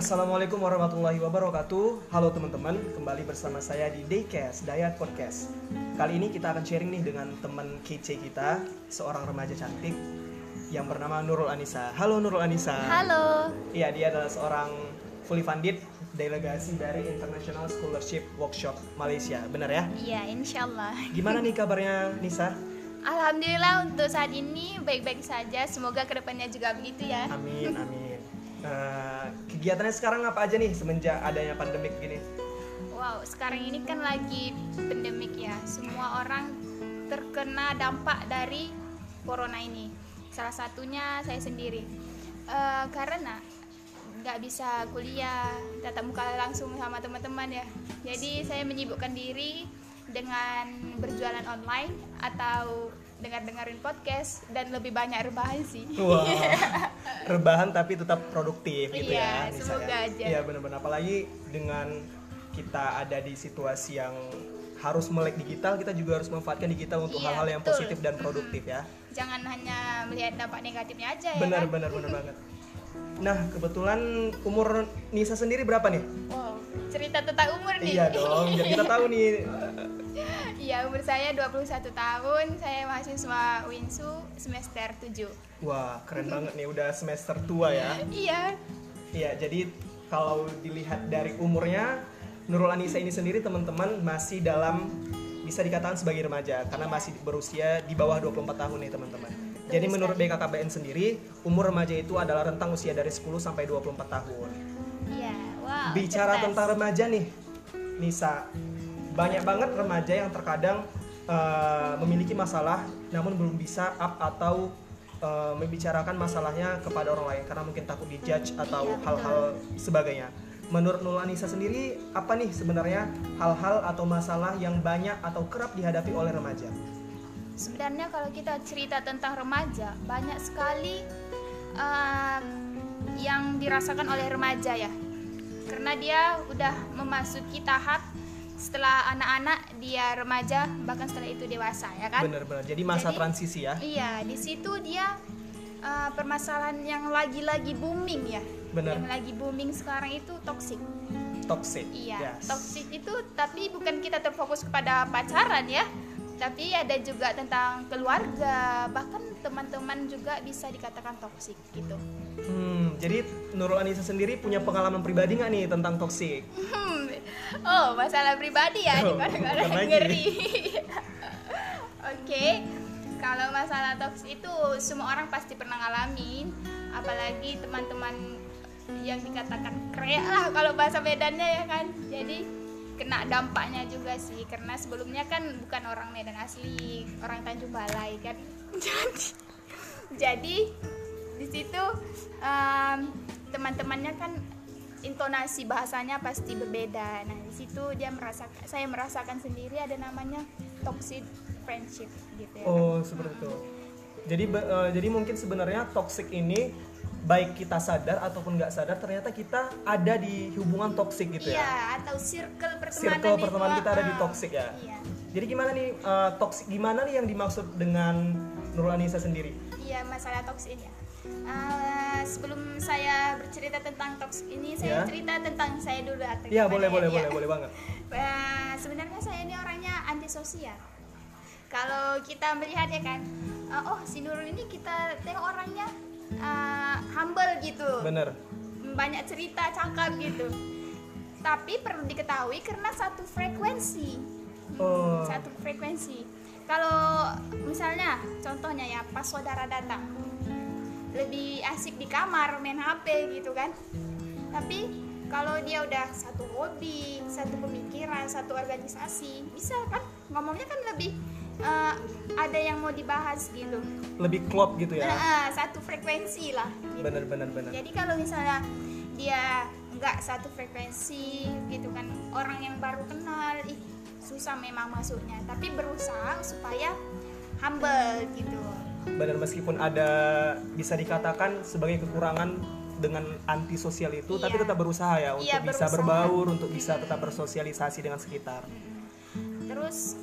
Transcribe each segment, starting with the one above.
Assalamualaikum warahmatullahi wabarakatuh Halo teman-teman, kembali bersama saya di Daycast, Dayat Podcast Kali ini kita akan sharing nih dengan teman kece kita Seorang remaja cantik yang bernama Nurul Anissa Halo Nurul Anissa Halo. Iya, dia adalah seorang fully funded delegasi dari International Scholarship Workshop Malaysia Benar ya? Iya, insya Allah. Gimana nih kabarnya Nisa? Alhamdulillah untuk saat ini baik-baik saja. Semoga ke depannya juga begitu ya. Amin, amin Nah, kegiatannya sekarang apa aja nih semenjak adanya pandemik gini? Wow, sekarang ini kan lagi pandemik ya. Semua orang terkena dampak dari corona ini. Salah satunya saya sendiri. Eh, karena nggak bisa kuliah tatap muka langsung sama teman-teman ya. Jadi saya menyibukkan diri dengan berjualan online atau dengar-dengarin podcast dan lebih banyak rebahan sih. Wah, rebahan tapi tetap produktif gitu ya. Iya, Nisa semoga ya. aja. Iya benar-benar apalagi dengan kita ada di situasi yang harus melek digital, kita juga harus memanfaatkan digital untuk Iya, hal-hal yang betul. positif dan produktif ya. Jangan hanya melihat dampak negatifnya aja ya Benar, kan? benar, benar banget. Nah, kebetulan umur Nisa sendiri berapa nih? Wow, cerita tentang umur nih. Iya dong, biar kita tahu nih. Iya, umur saya 21 tahun. Saya mahasiswa Winsu semester 7. Wah, keren banget nih udah semester tua ya. Iya. Iya, jadi kalau dilihat dari umurnya Nurul Anissa ini sendiri teman-teman masih dalam bisa dikatakan sebagai remaja karena Iya. masih berusia di bawah 24 tahun nih teman-teman. Jadi menurut BKKBN sendiri, umur remaja itu adalah rentang usia dari 10 sampai 24 tahun. Iya, wow. Bicara cerdas. tentang remaja nih, Nisa, banyak banget remaja yang terkadang eh, memiliki masalah namun belum bisa up atau eh, membicarakan masalahnya kepada orang lain karena mungkin takut dijudge atau Iya, hal-hal sebagainya. Menurut Nurul Anissa sendiri, apa nih sebenarnya hal-hal atau masalah yang banyak atau kerap dihadapi oleh remaja? Sebenarnya kalau kita cerita tentang remaja, banyak sekali um, yang dirasakan oleh remaja ya. Karena dia udah memasuki tahap setelah anak-anak dia remaja bahkan setelah itu dewasa ya kan? Benar-benar. Jadi masa Jadi- transisi ya. Iya, di situ dia uh, permasalahan yang lagi-lagi booming ya. Benar. Yang lagi booming sekarang itu toxic. Toxic. Iya, Yes. toxic itu tapi bukan kita terfokus kepada pacaran ya. Tapi ada juga tentang keluarga, bahkan teman-teman juga bisa dikatakan toxic gitu. Hmm, jadi Nurul Anissa sendiri punya pengalaman pribadi nggak nih tentang toxic? Hmm. Oh, masalah pribadi ya, Oh, lagi. ngeri. Oke. Kalau masalah toxic itu semua orang pasti pernah ngalamin, apalagi teman-teman yang dikatakan kreak lah kalau bahasa Medannya ya kan. Jadi kena dampaknya juga sih karena sebelumnya kan bukan orang Medan asli, orang Tanjung Balai kan. Jadi jadi di situ em, teman-temannya kan intonasi bahasanya pasti berbeda. Nah, di situ dia merasakan saya merasakan sendiri ada namanya toxic friendship gitu ya. Oh, seperti itu. Jadi be- eh, jadi mungkin sebenarnya toxic ini baik kita sadar ataupun nggak sadar ternyata kita ada di hubungan toxic gitu Iya, ya. atau circle pertemanan Circle itu, pertemanan kita ada di ah, toxic ya. Iya. Jadi gimana nih eh, toxic gimana nih yang dimaksud dengan Nurul Anissa sendiri? Iya, masalah toxic ini ya. Ah, sebelum saya bercerita tentang toxic ini, saya Ya. cerita tentang saya dulu atau Iya, gimana boleh ya? boleh boleh boleh banget. Eh, sebenarnya saya ini orangnya antisosial. Kalau kita melihat ya kan, eh, oh si Nurul ini kita tengok orangnya eh, humble gitu, Bener. banyak cerita, cakap gitu. Tapi perlu diketahui karena satu frekuensi, Hmm, Oh. satu frekuensi. Kalau misalnya, contohnya ya pas saudara datang, lebih asik di kamar main HP gitu kan. Tapi kalau dia udah satu hobi, satu pemikiran, satu organisasi, bisa kan ngomongnya kan lebih eh, ada yang mau dibahas gitu. Lebih klop gitu ya. Nah, satu frekuensi lah. gitu. Bener bener bener. Jadi kalau misalnya dia nggak satu frekuensi gitu kan orang yang baru kenal, ih susah memang masuknya. Tapi berusaha supaya humble gitu. Bener meskipun ada bisa dikatakan sebagai kekurangan dengan antisosial itu tapi Iya. tetap berusaha ya untuk Iya, bisa berusaha. berbaur, untuk bisa tetap bersosialisasi dengan sekitar. Terus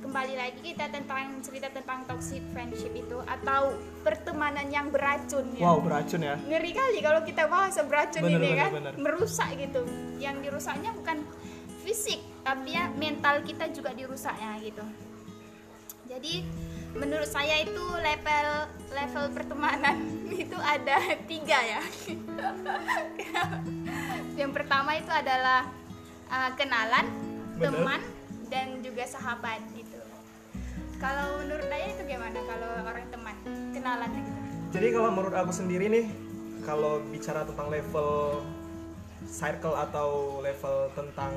kembali lagi kita tentang cerita tentang toxic friendship itu atau pertemanan yang beracun ya. Wow, beracun ya. Ngeri kali kalau kita bahas beracun Bener, ini bener, kan, bener. merusak gitu. Yang dirusaknya bukan fisik, tapi ya mental kita juga dirusaknya gitu. Jadi menurut saya itu level level pertemanan itu ada tiga ya. yang pertama itu adalah uh, kenalan, Bener. teman, dan juga sahabat gitu. Kalau menurut Daya itu gimana? Kalau orang teman, kenalan gitu. Jadi kalau menurut aku sendiri nih, kalau bicara tentang level circle atau level tentang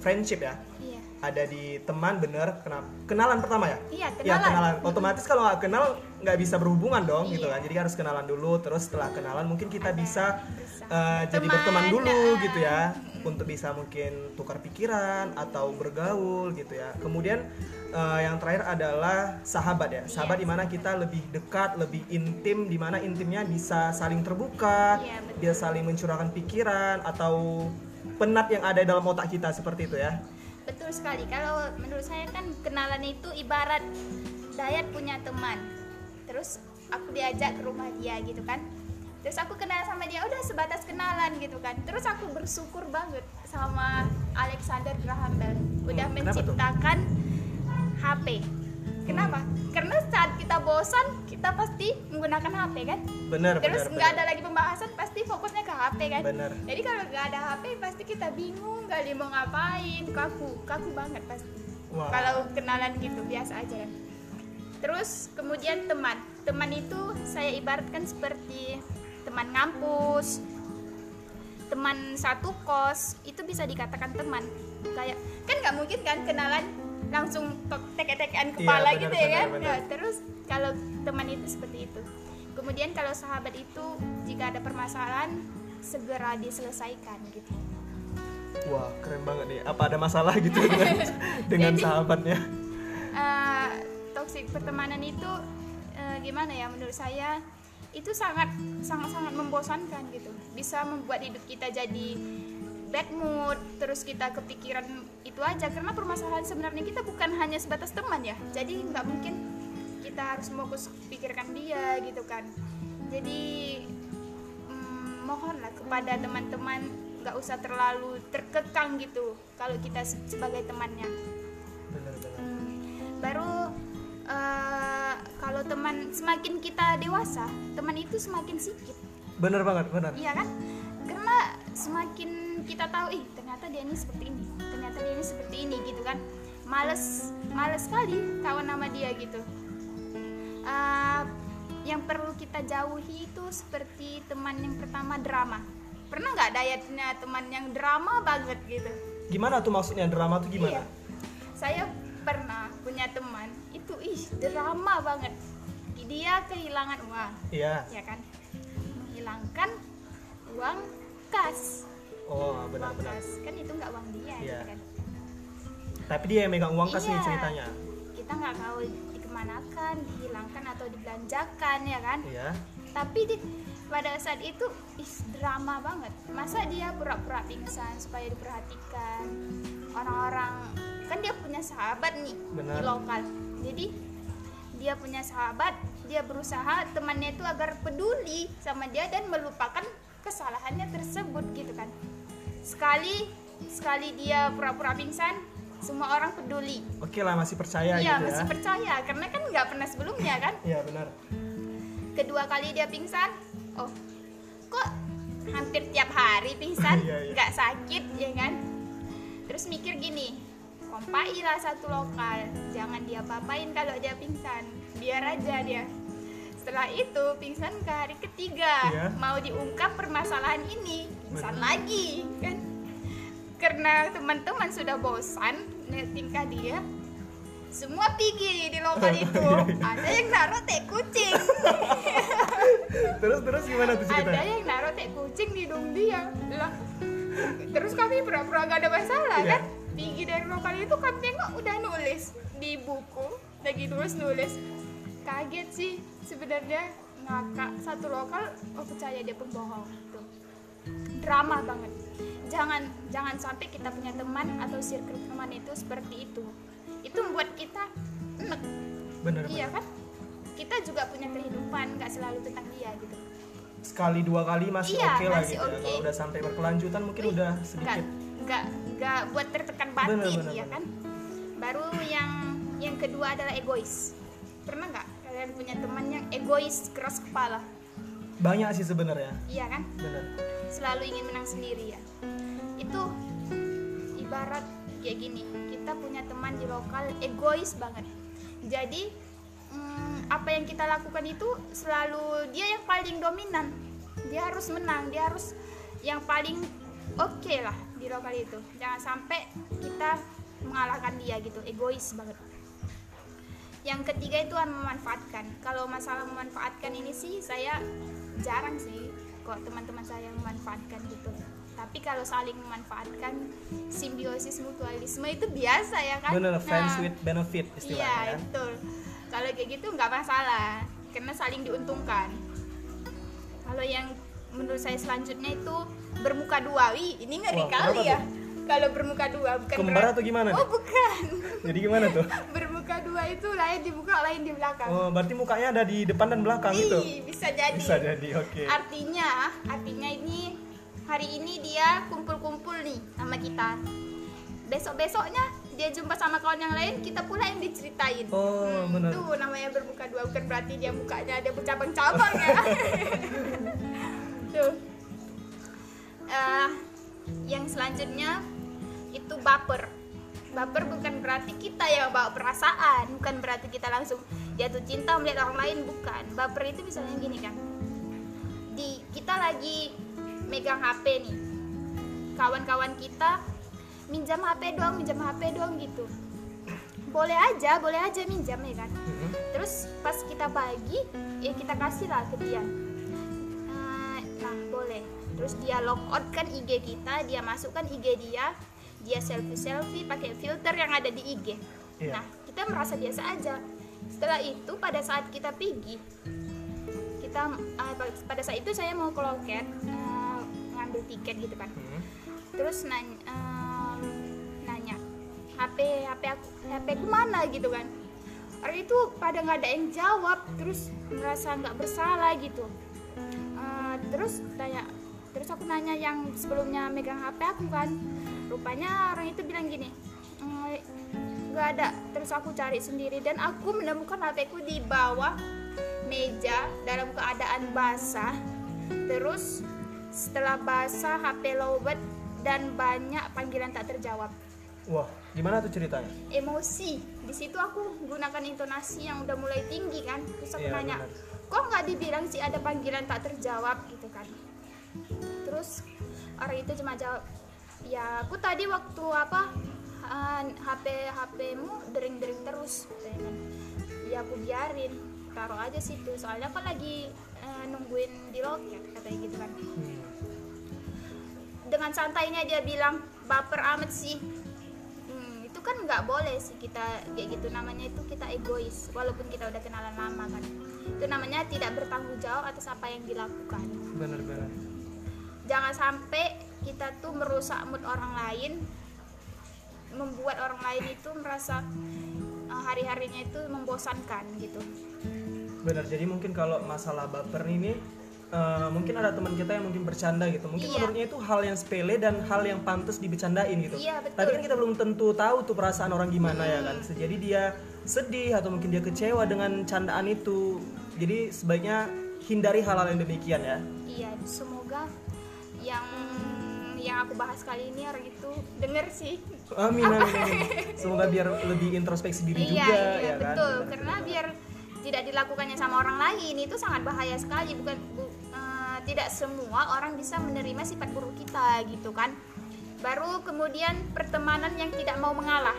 friendship ya, Iya. Ada di teman bener kena- kenalan pertama ya? Iya, Ya kenalan. kenalan. Otomatis kalau nggak kenal nggak bisa berhubungan dong gitu Iya. kan. Jadi harus kenalan dulu. Terus setelah kenalan mungkin kita Ada, bisa bisa. eh, jadi Teman, berteman dulu nah. gitu ya, untuk bisa mungkin tukar pikiran atau bergaul gitu ya. Kemudian eh, yang terakhir adalah sahabat ya. Sahabat Iya, di mana kita lebih dekat, lebih intim, di mana intimnya bisa saling terbuka, Iya, betul. saling mencurahkan pikiran atau penat yang ada dalam otak kita seperti itu ya. Betul sekali. Kalau menurut saya kan kenalan itu ibarat Dayat punya teman. Terus aku diajak ke rumah dia gitu kan. Terus aku kenal sama dia udah sebatas kenalan gitu kan. Terus aku bersyukur banget sama Alexander Graham Bell udah Hmm, menciptakan HP. Kenapa? Karena saat kita bosan kita pasti menggunakan HP kan. Bener, Terus nggak ada lagi pembahasan pasti fokusnya ke HP kan. Bener. Jadi kalau nggak ada HP pasti kita bingung kali mau ngapain, kaku, kaku banget pasti. Wah. Kalau kenalan gitu biasa aja kan. Terus kemudian teman, teman itu saya ibaratkan seperti teman ngampus, teman satu kos itu bisa dikatakan teman. Kayak kan nggak mungkin kan kenalan langsung tek-tekan kepala Iya, benar, gitu ya benar, kan. benar. Nah, terus kalau teman itu seperti itu. Kemudian kalau sahabat itu jika ada permasalahan segera diselesaikan gitu. Wah, keren banget nih. Apa ada masalah gitu dengan, dengan Jadi- sahabatnya? Eh, toxic pertemanan itu eh, gimana ya menurut saya itu sangat sangat sangat membosankan gitu bisa membuat hidup kita jadi bad mood terus kita kepikiran itu aja. Karena permasalahan sebenarnya kita bukan hanya sebatas teman ya. Jadi nggak mungkin kita harus fokus pikirkan dia gitu kan. Jadi mm, mohonlah kepada teman-teman nggak usah terlalu terkekang gitu kalau kita se- sebagai temannya. Bener-bener. baru eh, kalau teman semakin kita dewasa teman itu semakin sedikit. Bener banget, bener. iya kan? Karena semakin kita tahu ih ternyata dia ini seperti ini ternyata dia ini seperti ini gitu kan males males sekali kawan nama dia gitu Eh, yang perlu kita jauhi itu seperti teman yang pertama drama pernah nggak dayatnya teman yang drama banget gitu Gimana tuh maksudnya drama tuh gimana? Iya. Saya pernah punya teman itu ih drama banget. Dia kehilangan uang, Iya. ya kan? Menghilangkan uang kas. Oh, benar-benar. Kan itu nggak uang dia, gitu kan? Tapi dia yang megang uang kas nih Iya. ceritanya. Kita nggak tahu dikemanakan, dihilangkan atau dibelanjakan, ya kan? Iya. Tapi di, pada saat itu ih, drama banget. Masa dia pura-pura pingsan supaya diperhatikan orang-orang kan dia punya sahabat nih Benar. di lokal. Jadi dia punya sahabat, dia berusaha temannya itu agar peduli sama dia dan melupakan kesalahannya tersebut gitu kan. Sekali sekali dia pura-pura pingsan, semua orang peduli. Oke lah, masih percaya Iya, gitu ya. masih percaya karena kan nggak pernah sebelumnya kan Iya, benar. kedua kali dia pingsan oh kok hampir tiap hari pingsan Iya, iya. nggak sakit ya kan terus mikir gini kompailah satu lokal jangan dia papain kalau dia pingsan biar aja dia setelah itu pingsan ke hari ketiga. Iya. mau diungkap permasalahan ini. Pingsan Benar. lagi kan? Karena teman-teman sudah bosan tingkah dia semua pergi di lokal itu. Iya, ada yang naruh teh kucing. Terus terus gimana tuh ada ceritanya? yang naruh teh kucing di hidung dia. Lah terus kami pura-pura gak ada masalah Iya. kan? Tinggi dari lokal itu kami tengok udah nulis di buku lagi tulis nulis kaget sih sebenarnya ngakak satu lokal oh percaya dia pembohong tuh drama banget. Jangan jangan sampai kita punya teman atau circle teman itu seperti itu. Itu membuat kita enek bener iya kan? Kita juga punya kehidupan nggak selalu tentang dia gitu. Sekali dua kali masih Iya, oke lah masih gitu ya. oke. kalau udah sampai berkelanjutan mungkin udah nggak sedikit. nggak nggak buat tertekan batin Bener, bener, ya bener. kan? Baru yang yang kedua adalah egois. Pernah nggak kalian punya teman yang egois keras kepala. Banyak sih sebenarnya. Iya kan? Bener. Selalu ingin menang sendiri ya. Itu ibarat kayak gini kita punya teman di lokal egois banget. Jadi mm, apa yang kita lakukan itu selalu dia yang paling dominan. Dia harus menang dia harus yang paling oke lah di lokal itu. Jangan sampai kita mengalahkan dia gitu egois banget yang ketiga itu memanfaatkan. Kalau masalah memanfaatkan ini sih saya jarang sih kok teman-teman saya memanfaatkan gitu. Tapi kalau saling memanfaatkan simbiosis mutualisme itu biasa ya kan? Bener friends Nah, with benefit iya istilahnya kan? betul. Kalau kayak gitu nggak masalah karena saling diuntungkan. Kalau yang menurut saya selanjutnya itu bermuka dua Wih, ini ngeri Wah, kali ya kalau bermuka dua bukan Kembar berarti- atau gimana? Oh bukan. Jadi gimana tuh? Bermuka dua itu lain di muka lain di belakang. Oh berarti mukanya ada di depan dan belakang Ih, bisa jadi. Bisa jadi oke. Artinya artinya ini hari ini dia kumpul-kumpul nih sama kita. Besok-besoknya dia jumpa sama kawan yang lain kita pula yang diceritain. Oh, benar. itu namanya bermuka dua bukan berarti dia mukanya ada bercabang-cabang ya. Tuh. Eh, yang selanjutnya itu baper. Baper bukan berarti kita yang bawa perasaan bukan berarti kita langsung jatuh cinta melihat orang lain bukan. Baper itu misalnya gini kan. Di kita lagi megang HP nih. Kawan-kawan kita minjam HP doang minjam HP doang gitu. Boleh aja boleh aja minjam ya kan? Mm-mm. terus pas kita bagi ya kita kasih lah ke dia. Eh, nah boleh. Terus dia log out kan IG kita dia masukkan IG dia dia selfie selfie pakai filter yang ada di IG Iya. nah kita merasa biasa aja. Setelah itu pada saat kita pergi kita eh, pada saat itu saya mau ke loket eh, ngambil tiket gitu kan. Mm. terus nanya em, nanya HP HP aku HP ku mana? gitu kan. Orang itu pada nggak ada yang jawab terus merasa nggak bersalah gitu. Eh, terus tanya terus aku nanya yang sebelumnya megang HP aku kan rupanya orang itu bilang gini "Eh, nggak ada terus aku cari sendiri. Dan aku menemukan HP ku di bawah meja dalam keadaan basah. Terus setelah basah HP lowbat dan banyak panggilan tak terjawab. Wah gimana tuh ceritanya? Emosi. Di situ aku gunakan intonasi yang udah mulai tinggi kan. Terus aku Iya, nanya benar. kok nggak dibilang sih ada panggilan tak terjawab? Gitu kan. Terus orang itu cuma jawab ya aku tadi waktu apa eh, HP HPmu dering-dering terus katanya kan. ya aku biarin taruh aja situ. Soalnya kan lagi eh, nungguin di loket katanya gitu kan. Hmm. dengan santainya dia bilang baper amat sih. Hmm, itu kan nggak boleh sih kita kayak gitu. Namanya itu kita egois walaupun kita udah kenalan lama kan. Itu namanya tidak bertanggung jawab atas apa yang dilakukan. Bener-bener jangan sampai kita tuh merusak mood orang lain membuat orang lain itu merasa eh, hari-harinya itu membosankan gitu. Bener jadi mungkin kalau masalah baper ini eh, mungkin ada teman kita yang mungkin bercanda gitu. Mungkin Iya. menurutnya itu hal yang sepele dan hal yang pantas dibecandain gitu. Iya, betul. tapi kan kita belum tentu tahu tuh perasaan orang gimana ya kan? Jadi dia sedih atau mungkin dia kecewa dengan candaan itu. Jadi sebaiknya hindari hal-hal yang demikian ya. Iya semoga yang yang aku bahas kali ini orang itu denger sih. Amin amin, amin. semoga biar lebih introspeksi diri iya, juga iya ya kan? betul. Karena biar tidak dilakukannya sama orang lain itu sangat bahaya sekali. Bukan bu- eh, tidak semua orang bisa menerima sifat buruk kita gitu kan? Baru kemudian pertemanan yang tidak mau mengalah.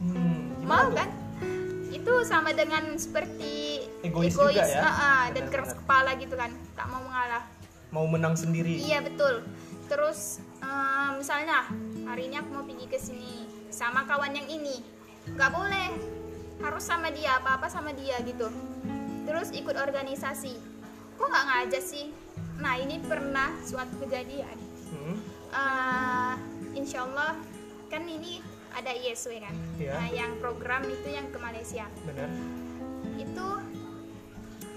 Hmm, mau tuh? kan? Itu sama dengan seperti Egois juga ya? ah, dan Benar, keras benar. kepala gitu kan tak mau mengalah. Mau menang sendiri. Iya betul. Terus eh, misalnya hari ini aku mau pergi ke sini sama kawan yang ini, nggak boleh harus sama dia apa apa sama dia gitu. Terus ikut organisasi, kok nggak ngajak sih? Nah ini pernah suatu kejadian. Hmm, Eh, insya Allah kan ini ada ISW kan Iya. nah yang program itu yang ke Malaysia benar itu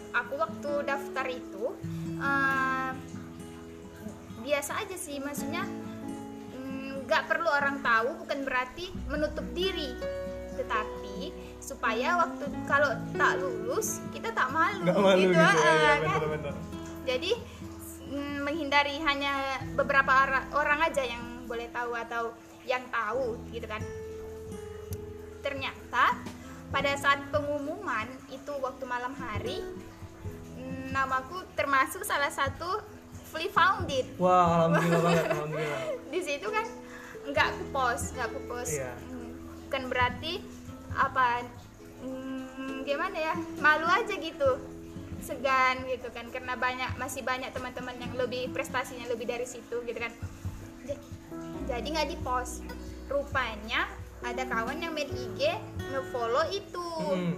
aku waktu daftar itu eh, biasa aja sih maksudnya mm, nggak perlu orang tahu bukan berarti menutup diri. Tetapi supaya waktu kalau tak lulus kita tak malu, nggak malu gitu, ah, ya, kan? benar-benar jadi mm, menghindari hanya beberapa orang aja yang boleh tahu atau yang tahu gitu kan. Ternyata pada saat pengumuman itu waktu malam hari mm, namaku termasuk salah satu fully founded. Wah alhamdulillah banget alhamdulillah. Di situ kan nggak aku post nggak aku post Iya. Hmm, kan berarti apa hmm, gimana ya malu aja gitu. Segan gitu kan karena banyak masih banyak teman-teman yang lebih prestasinya lebih dari situ gitu kan. Ja- jadi nggak di post rupanya ada kawan yang main IG ngefollow itu. Mm-mm.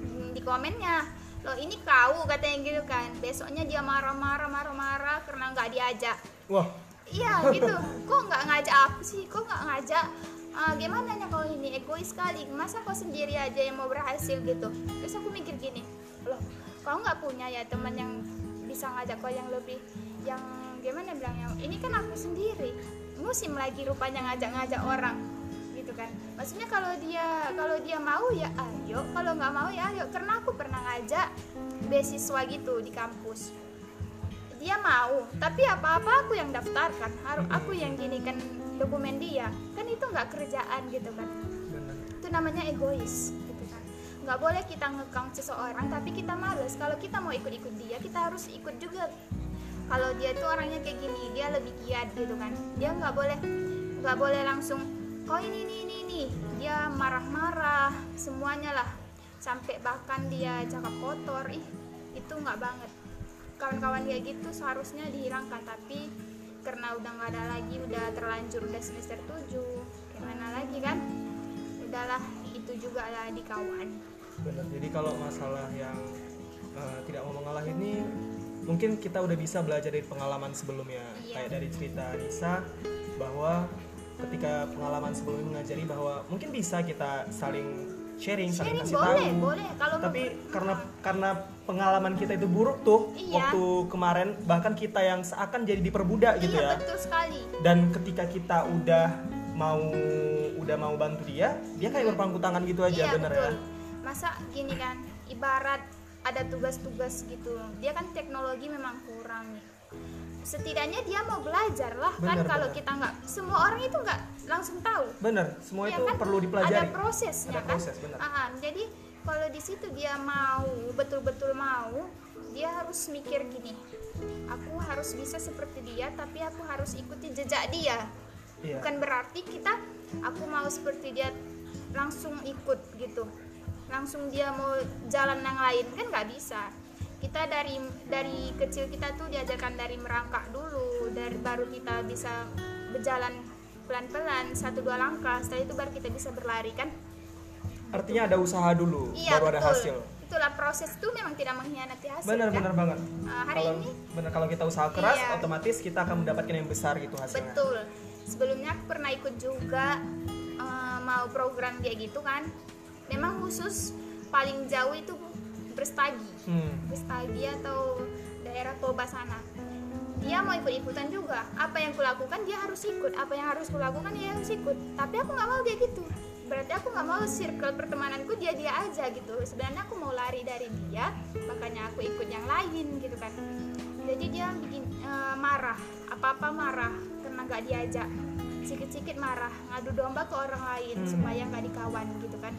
Hmm, di komennya loh ini kau katanya gitu kan besoknya dia marah-marah marah-marah karena nggak diajak wah Iya gitu. Kok nggak ngajak aku sih? Kok nggak ngajak? Ah, gimana nya kau ini egois sekali. Masa kau sendiri aja yang mau berhasil gitu? Terus aku mikir gini, loh, kau nggak punya ya teman yang bisa ngajak kau yang lebih, yang gimana bilangnya? Ini kan aku sendiri. Musim lagi rupanya ngajak-ngajak orang gitu kan maksudnya kalau dia kalau dia mau ya ayo kalau nggak mau ya ayo. Karena aku pernah ngajak beasiswa gitu di kampus. Dia mau tapi apa-apa aku yang daftarkan. Harus aku yang ginikan dokumen dia. Kan itu nggak kerjaan gitu kan. Itu namanya egois gitu kan. Nggak boleh kita ngekang seseorang tapi kita males. Kalau kita mau ikut-ikut dia kita harus ikut juga. Kalau dia tuh orangnya kayak gini dia lebih giat gitu kan. Dia nggak boleh nggak boleh langsung kau ini ini ini ini dia marah-marah semuanya lah. Sampai bahkan dia cakap kotor. Ih itu nggak banget. Kawan-kawan kayak gitu seharusnya dihilangkan. Tapi karena udah nggak ada lagi udah terlanjur udah semester 7 gimana lagi kan? Udahlah itu juga lah di kawan. Benar jadi kalau masalah yang eh, tidak mau mengalah ini mungkin kita udah bisa belajar dari pengalaman sebelumnya. Iya. kayak dari cerita Nisa bahwa ketika pengalaman sebelumnya mengajari bahwa mungkin bisa kita saling sharing, saling sharing kasih boleh tahu. boleh. Kalau tapi karena karena pengalaman kita itu buruk tuh Iya. waktu kemarin bahkan kita yang seakan jadi diperbudak gitu iya ya. betul sekali. Dan ketika kita udah mau udah mau bantu dia dia kayak berpangku tangan gitu aja iya bener betul. Ya masa gini kan ibarat ada tugas-tugas gitu. Dia kan teknologi memang kurang nih setidaknya dia mau belajar lah kan Benar, kalau kita nggak semua orang itu nggak langsung tahu bener semua Iya itu kan? perlu dipelajari ada prosesnya Ada kan proses, benar. Ah, ah. jadi kalau di situ dia mau betul-betul mau dia harus mikir gini aku harus bisa seperti dia tapi aku harus ikuti jejak dia Iya. bukan berarti kita aku mau seperti dia langsung ikut gitu langsung dia mau jalan yang lain kan nggak bisa kita dari dari kecil kita tuh diajarkan dari merangkak dulu dari baru kita bisa berjalan pelan-pelan satu dua langkah setelah itu baru kita bisa berlari kan artinya ada usaha dulu iya baru betul ada hasil itulah proses tuh memang tidak mengkhianati hasil benar kan? benar banget Ah, hari kalau ini benar kalau kita usaha keras Iya. otomatis kita akan mendapatkan yang besar gitu hasilnya Betul. Sebelumnya aku pernah ikut juga eh, mau program kayak gitu kan. Memang khusus paling jauh itu Brastagi. hmm. Brastagi atau daerah Toba sana. Dia mau ikut-ikutan juga. Apa yang kulakukan dia harus ikut. Apa yang harus kulakukan dia harus ikut. Tapi aku nggak mau kayak gitu. Berarti aku nggak mau circle pertemananku dia dia aja gitu. Sebenarnya aku mau lari dari dia, makanya aku ikut yang lain gitu kan. Jadi dia bikin eh, marah, apa-apa marah karena nggak diajak. Sikit-sikit marah, ngadu domba ke orang lain Hmm. supaya nggak dikawan gitu kan.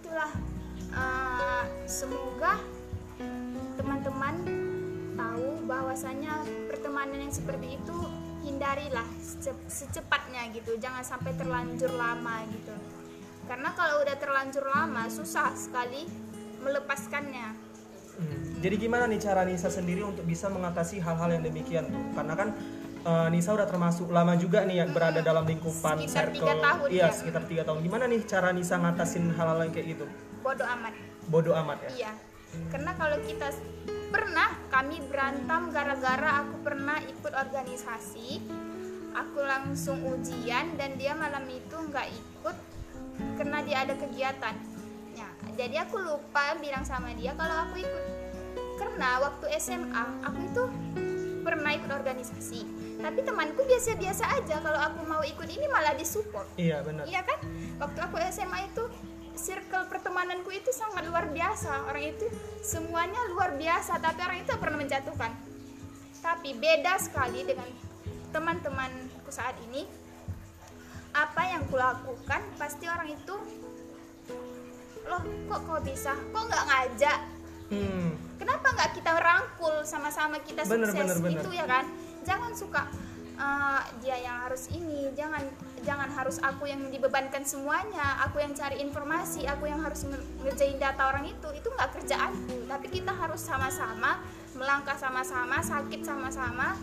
Itulah eh, semoga teman-teman tahu bahwasanya pertemanan yang seperti itu hindarilah sece- secepatnya gitu jangan sampai terlanjur lama gitu karena kalau udah terlanjur lama susah sekali melepaskannya Hmm. Jadi gimana nih cara Nisa sendiri untuk bisa mengatasi hal-hal yang demikian? Karena kan eh, Nisa udah termasuk lama juga nih yang berada dalam lingkupan Sekitar circle. tiga tahun iya, ya. sekitar tiga tahun. Gimana nih cara Nisa ngatasin hal-hal yang kayak gitu? bodoh amat Bodoh amat ya. iya karena kalau kita pernah kami berantem gara-gara aku pernah ikut organisasi aku langsung ujian dan dia malam itu nggak ikut karena dia ada kegiatan ya jadi aku lupa bilang sama dia kalau aku ikut karena waktu SMA aku itu pernah ikut organisasi. Tapi temanku biasa-biasa aja kalau aku mau ikut ini malah disupport. Iya benar. Iya kan? Waktu aku SMA itu circle pertemananku itu sangat luar biasa. Orang itu semuanya luar biasa tapi orang itu pernah menjatuhkan. Tapi beda sekali dengan teman-temanku saat ini. Apa yang kulakukan pasti orang itu loh kok kau bisa? Kok nggak ngajak? Hmm. Kenapa nggak kita rangkul sama-sama kita Bener, sukses? bener, bener. gitu ya kan? Jangan suka "Eh, dia yang harus ini. Jangan jangan harus aku yang dibebankan semuanya. Aku yang cari informasi aku yang harus nge- ngerjain data orang itu. Itu nggak kerjaanku. Tapi kita harus sama-sama melangkah sama-sama sakit sama-sama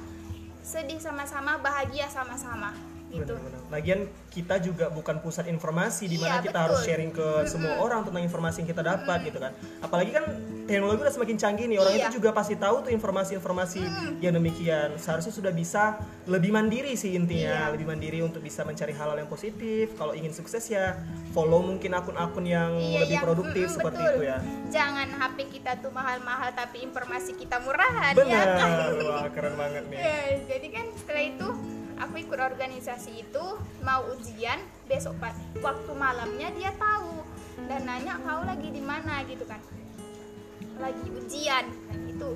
sedih sama-sama bahagia sama-sama gitu Benar-benar. Lagian kita juga bukan pusat informasi di mana Iya, kita harus betul. sharing ke semua orang tentang informasi yang kita dapat gitu kan. Apalagi kan teknologi udah semakin canggih nih. Orang Iya. itu juga pasti tahu tuh informasi-informasi yang demikian. Seharusnya sudah bisa lebih mandiri sih intinya, Iya. lebih mandiri untuk bisa mencari hal-hal yang positif. Kalau ingin sukses ya follow mungkin akun-akun yang Iya, lebih yang- produktif mm-mm, seperti betul. itu ya. jangan HP kita tuh mahal-mahal tapi informasi kita murahan ya Benar. kan Wah, keren banget nih. Ya, jadi kan setelah itu aku ikut organisasi itu mau ujian besok pa- waktu malamnya dia tahu. Dan nanya kau lagi di mana gitu kan. Lagi ujian nah, gitu.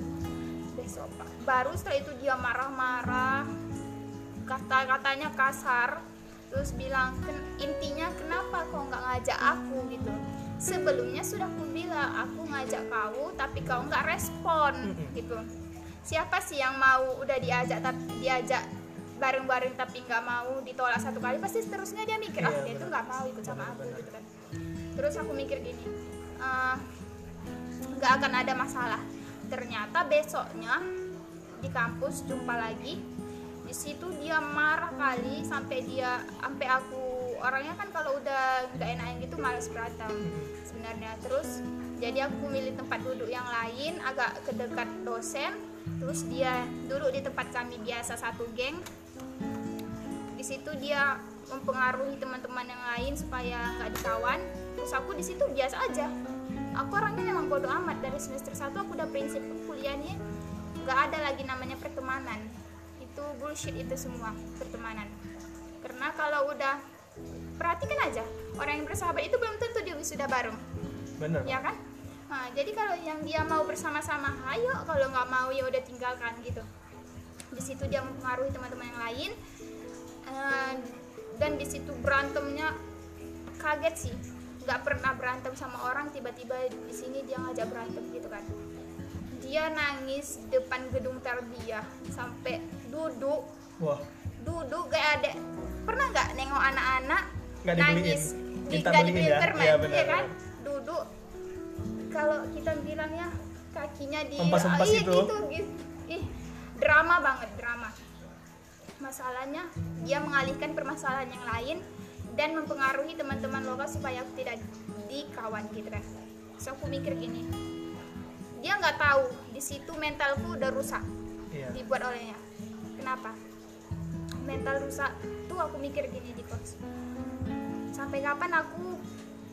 Besok pak baru setelah itu dia marah-marah. Kata-katanya kasar. Terus bilang "Ken- intinya kenapa kau nggak ngajak aku? gitu. Sebelumnya sudah aku bilang aku ngajak kau tapi kau nggak respon. Gitu. Siapa sih yang mau udah diajak tapi diajak bareng-bareng tapi nggak mau ditolak satu kali pasti seterusnya dia mikir ah Iya, dia tuh nggak mau ikut sama aku gitu kan. Terus aku mikir gini "Ah, nggak akan ada masalah. Ternyata besoknya di kampus jumpa lagi di situ dia marah kali sampai dia sampai aku orangnya kan kalau udah nggak enak gitu malas berantem sebenarnya. Terus jadi aku milih tempat duduk yang lain agak ke dekat dosen terus dia duduk di tempat kami biasa satu geng situ dia mempengaruhi teman-teman yang lain supaya nggak dikawan terus aku di situ biasa aja. Aku orangnya memang bodoh amat. Dari semester 1 aku udah prinsip kuliahnya nggak ada lagi namanya pertemanan. Itu bullshit itu semua pertemanan. Karena kalau udah perhatikan aja orang yang bersahabat itu belum tentu dia sudah bareng. Benar. ya kan? Nah, jadi kalau yang dia mau bersama-sama ayo. Kalau nggak mau ya udah tinggalkan gitu. Di situ dia mempengaruhi teman-teman yang lain Eh, dan di situ berantemnya kaget sih. Nggak pernah berantem sama orang tiba-tiba di sini dia ngajak berantem gitu kan. Dia nangis depan gedung tarbiyah sampai duduk. Wah, duduk kayak ada pernah nggak nengok anak-anak nangis? Di nggak dibeliin ya? permen Iya, ya, benar, kan? Duduk. Kalau kita bilangnya kakinya di Hempas-hempas iya, itu. gitu, gitu. ih drama banget masalahnya dia mengalihkan permasalahan yang lain dan mempengaruhi teman-teman lokal supaya aku tidak dikawan gitu kan. So aku mikir gini dia nggak tahu di situ mentalku udah rusak iya. dibuat olehnya. Kenapa? Mental rusak tuh aku mikir gini di kos sampai kapan aku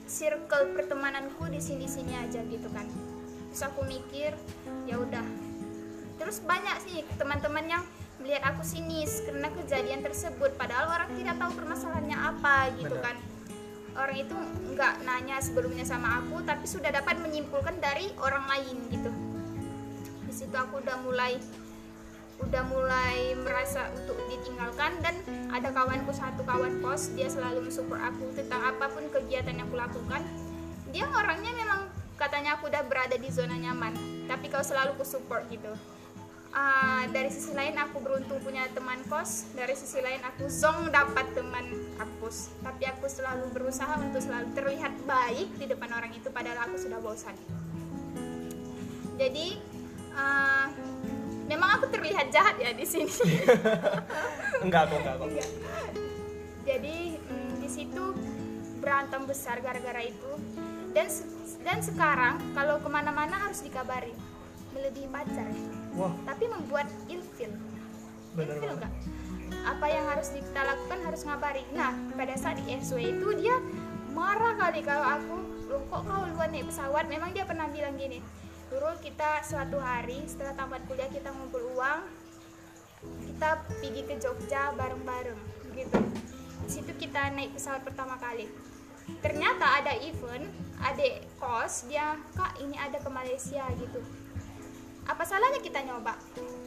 circle pertemananku di sini sini aja gitu kan? Terus aku mikir ya udah. Terus banyak sih teman-teman yang melihat aku sinis karena kejadian tersebut. Padahal orang tidak tahu permasalahannya apa gitu Benar. kan. Orang itu nggak nanya sebelumnya sama aku tapi sudah dapat menyimpulkan dari orang lain gitu. Di situ aku udah mulai udah mulai merasa untuk ditinggalkan. Dan ada kawanku satu kawan pos dia selalu mensupport aku tentang apa pun kegiatan yang aku lakukan. Dia orangnya memang katanya aku udah berada di zona nyaman tapi kau selalu ku support gitu Ah, dari sisi lain aku beruntung punya teman kos. Dari sisi lain aku zong dapat teman kampus. Tapi aku selalu berusaha untuk selalu terlihat baik di depan orang itu padahal aku sudah bosan. Jadi ah, memang aku terlihat jahat ya di sini. Enggak kok, enggak kok. Jadi mm, di situ berantem besar gara-gara itu. Dan dan sekarang kalau ke mana-mana harus dikabari melebihi pacar. ya Wah, tapi membuat ilfil bener ilfil banget. nggak? Apa yang harus kita lakukan harus ngabari. Nah pada saat di SW itu dia marah kali kalau aku loh kok kau luar naik pesawat? Memang dia pernah bilang gini dulu kita suatu hari setelah tamat kuliah kita ngumpul uang kita pergi ke Jogja bareng-bareng gitu. Di situ kita naik pesawat pertama kali. Ternyata ada event adik kos dia kak ini ada ke Malaysia gitu apa salahnya kita nyoba?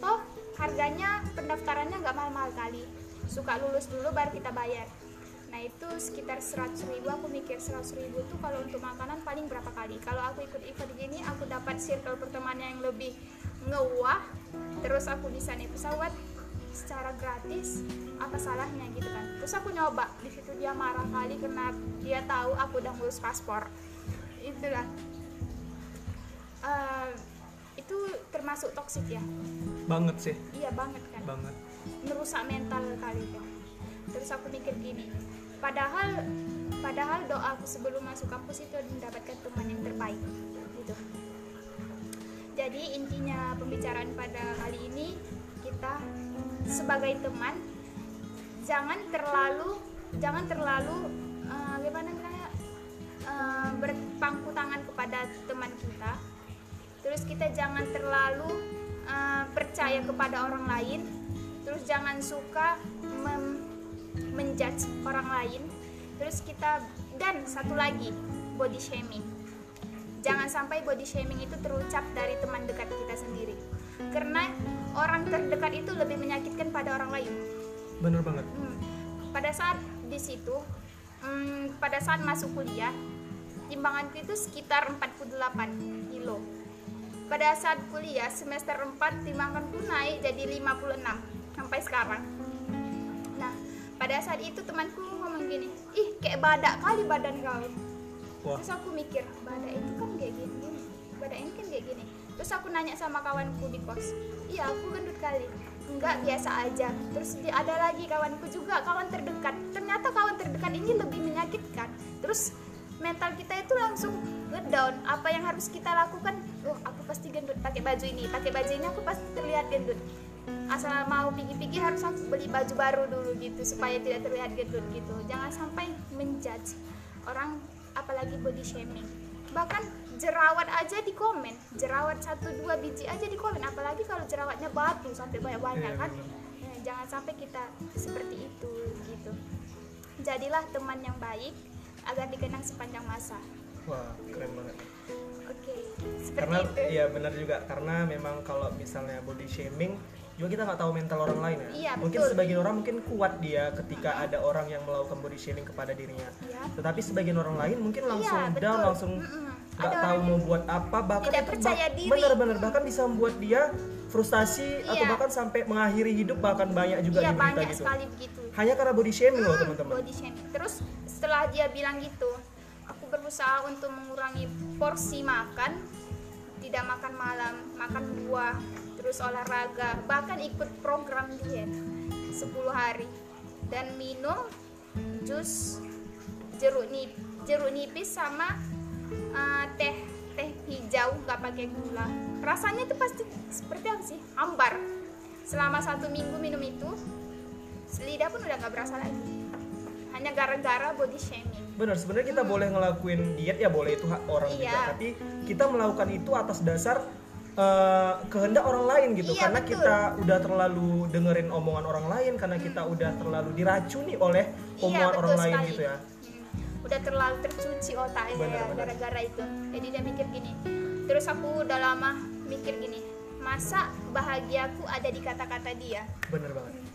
Toh harganya pendaftarannya nggak mahal-mahal kali. Suka lulus dulu baru kita bayar. Nah itu sekitar 100 ribu aku mikir 100 ribu tuh kalau untuk makanan paling berapa kali? Kalau aku ikut event gini aku dapat circle pertemanan yang lebih ngewah terus aku bisa naik pesawat secara gratis apa salahnya gitu kan? Terus aku nyoba di situ dia marah kali karena dia tahu aku udah ngurus paspor. Itulah. Uh, termasuk toksik ya? Banget sih. Iya banget kan? Banget. Merusak mental kali kan terus aku mikir gini padahal padahal doa aku sebelum masuk kampus itu mendapatkan teman yang terbaik gitu. Jadi intinya pembicaraan pada kali ini kita sebagai teman jangan terlalu jangan terlalu uh, gimana namanya uh, berpangku tangan kepada terus kita jangan terlalu uh, percaya kepada orang lain. Terus jangan suka menjudge orang lain. Terus kita dan satu lagi body shaming. Jangan sampai body shaming itu terucap dari teman dekat kita sendiri. Karena orang terdekat itu lebih menyakitkan pada orang lain. Bener banget. Hmm. pada saat di situ hmm, pada saat masuk kuliah timbanganku itu sekitar 48 kilo pada saat kuliah semester 4 timbanganku naik jadi 56 sampai sekarang. Nah pada saat itu temanku ngomong gini ih kayak badak kali badan kau. Wah. terus aku mikir badak itu kan kayak gini, badak ini kan kayak gini. Terus aku nanya sama kawanku di kos iya aku gendut kali. Enggak biasa aja. Terus ada lagi kawanku juga kawan terdekat. Ternyata kawan terdekat ini lebih menyakitkan. Terus mental kita itu langsung ngedown. Apa yang harus kita lakukan? Oh aku pasti gendut pakai baju ini. Pakai baju ini aku pasti terlihat gendut asal mau pergi-pergi harus aku beli baju baru dulu gitu supaya tidak terlihat gendut gitu. Jangan sampai menjudge orang apalagi body shaming. Bahkan jerawat aja di komen. Jerawat satu dua biji aja di komen. Apalagi kalau jerawatnya batu sampai banyak banyak Iya, kan. Nah, jangan sampai kita seperti itu gitu. Jadilah teman yang baik agar dikenang sepanjang masa wah keren banget. Oke seperti karena itu. ya benar juga. Karena memang kalau misalnya body shaming juga kita nggak tahu mental orang lain ya. Iya, mungkin betul. sebagian orang mungkin kuat dia ketika ada orang yang melakukan body shaming kepada dirinya. Iya. tetapi sebagian orang lain mungkin langsung Iya, down betul. langsung nggak Ada tahu mau buat apa bahkan tidak percaya diri. benar-benar bahkan bisa membuat dia frustasi atau Iya. bahkan sampai mengakhiri hidup bahkan banyak juga iya di berita banyak gitu. sekali begitu. Hanya karena body shaming loh Hmm, teman-teman. body shaming. Terus setelah dia bilang gitu aku berusaha untuk mengurangi porsi makan tidak makan malam makan buah terus olahraga bahkan ikut program diet 10 hari. Dan minum jus jeruk nip jeruk nipis sama uh, teh teh hijau nggak pakai gula. Rasanya itu pasti seperti apa sih? Hambar selama satu minggu minum itu lidah pun udah nggak berasa lagi hanya gara-gara body shaming. Benar sebenarnya kita boleh ngelakuin diet ya boleh itu hak orang juga. Iya. tapi kita melakukan itu atas dasar eh, kehendak orang lain gitu. Iya, karena betul. kita udah terlalu dengerin omongan orang lain karena kita udah terlalu diracuni oleh Iya, omongan betul orang lain sekali. gitu ya. Hmm, udah terlalu tercuci otaknya Bener, ya gara-gara itu. Jadi dia mikir gini terus aku udah lama mikir gini masa bahagiaku ada di kata-kata dia? Bener banget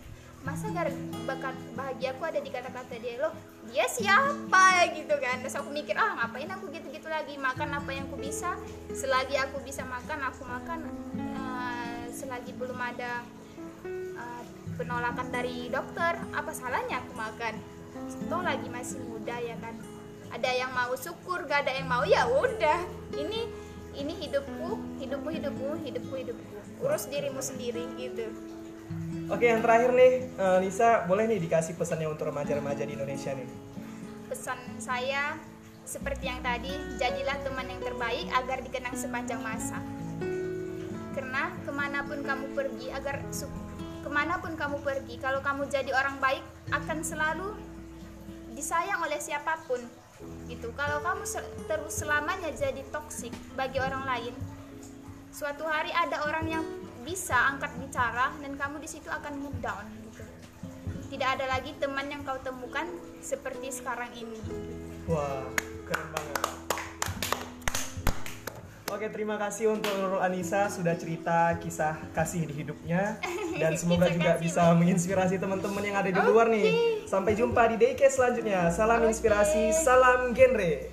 masa gara bakat bahagiaku ada di kata-kata dia? Loh dia siapa? Gitu kan. Terus aku mikir ah ngapain aku gitu-gitu lagi? Makan apa yang aku bisa? Selagi aku bisa makan aku makan. Eh, selagi belum ada eh, penolakan dari dokter apa salahnya aku makan? Toh lagi masih muda ya kan. Ada yang mau syukur gak ada yang mau ya udah. Ini ini hidupku hidupku hidupku hidupku hidupku. Urus dirimu sendiri gitu oke yang terakhir nih eh, Nisa boleh nih dikasih pesannya untuk remaja-remaja di Indonesia nih? Pesan saya seperti yang tadi jadilah teman yang terbaik agar dikenang sepanjang masa. Karena ke mana pun kamu pergi agar ke mana pun kamu pergi kalau kamu jadi orang baik akan selalu disayang oleh siapa pun gitu. Kalau kamu terus selamanya jadi toksik bagi orang lain suatu hari ada orang yang bisa angkat bicara dan kamu di situ akan mood down gitu tidak ada lagi teman yang kau temukan seperti sekarang ini Wah, keren banget. Oke, terima kasih untuk Nurul Anissa sudah cerita kisah kasih di hidupnya dan semoga juga kasih, bisa menginspirasi teman-teman yang ada di luar nih. Sampai jumpa di Daycast selanjutnya. Salam inspirasi, salam genre.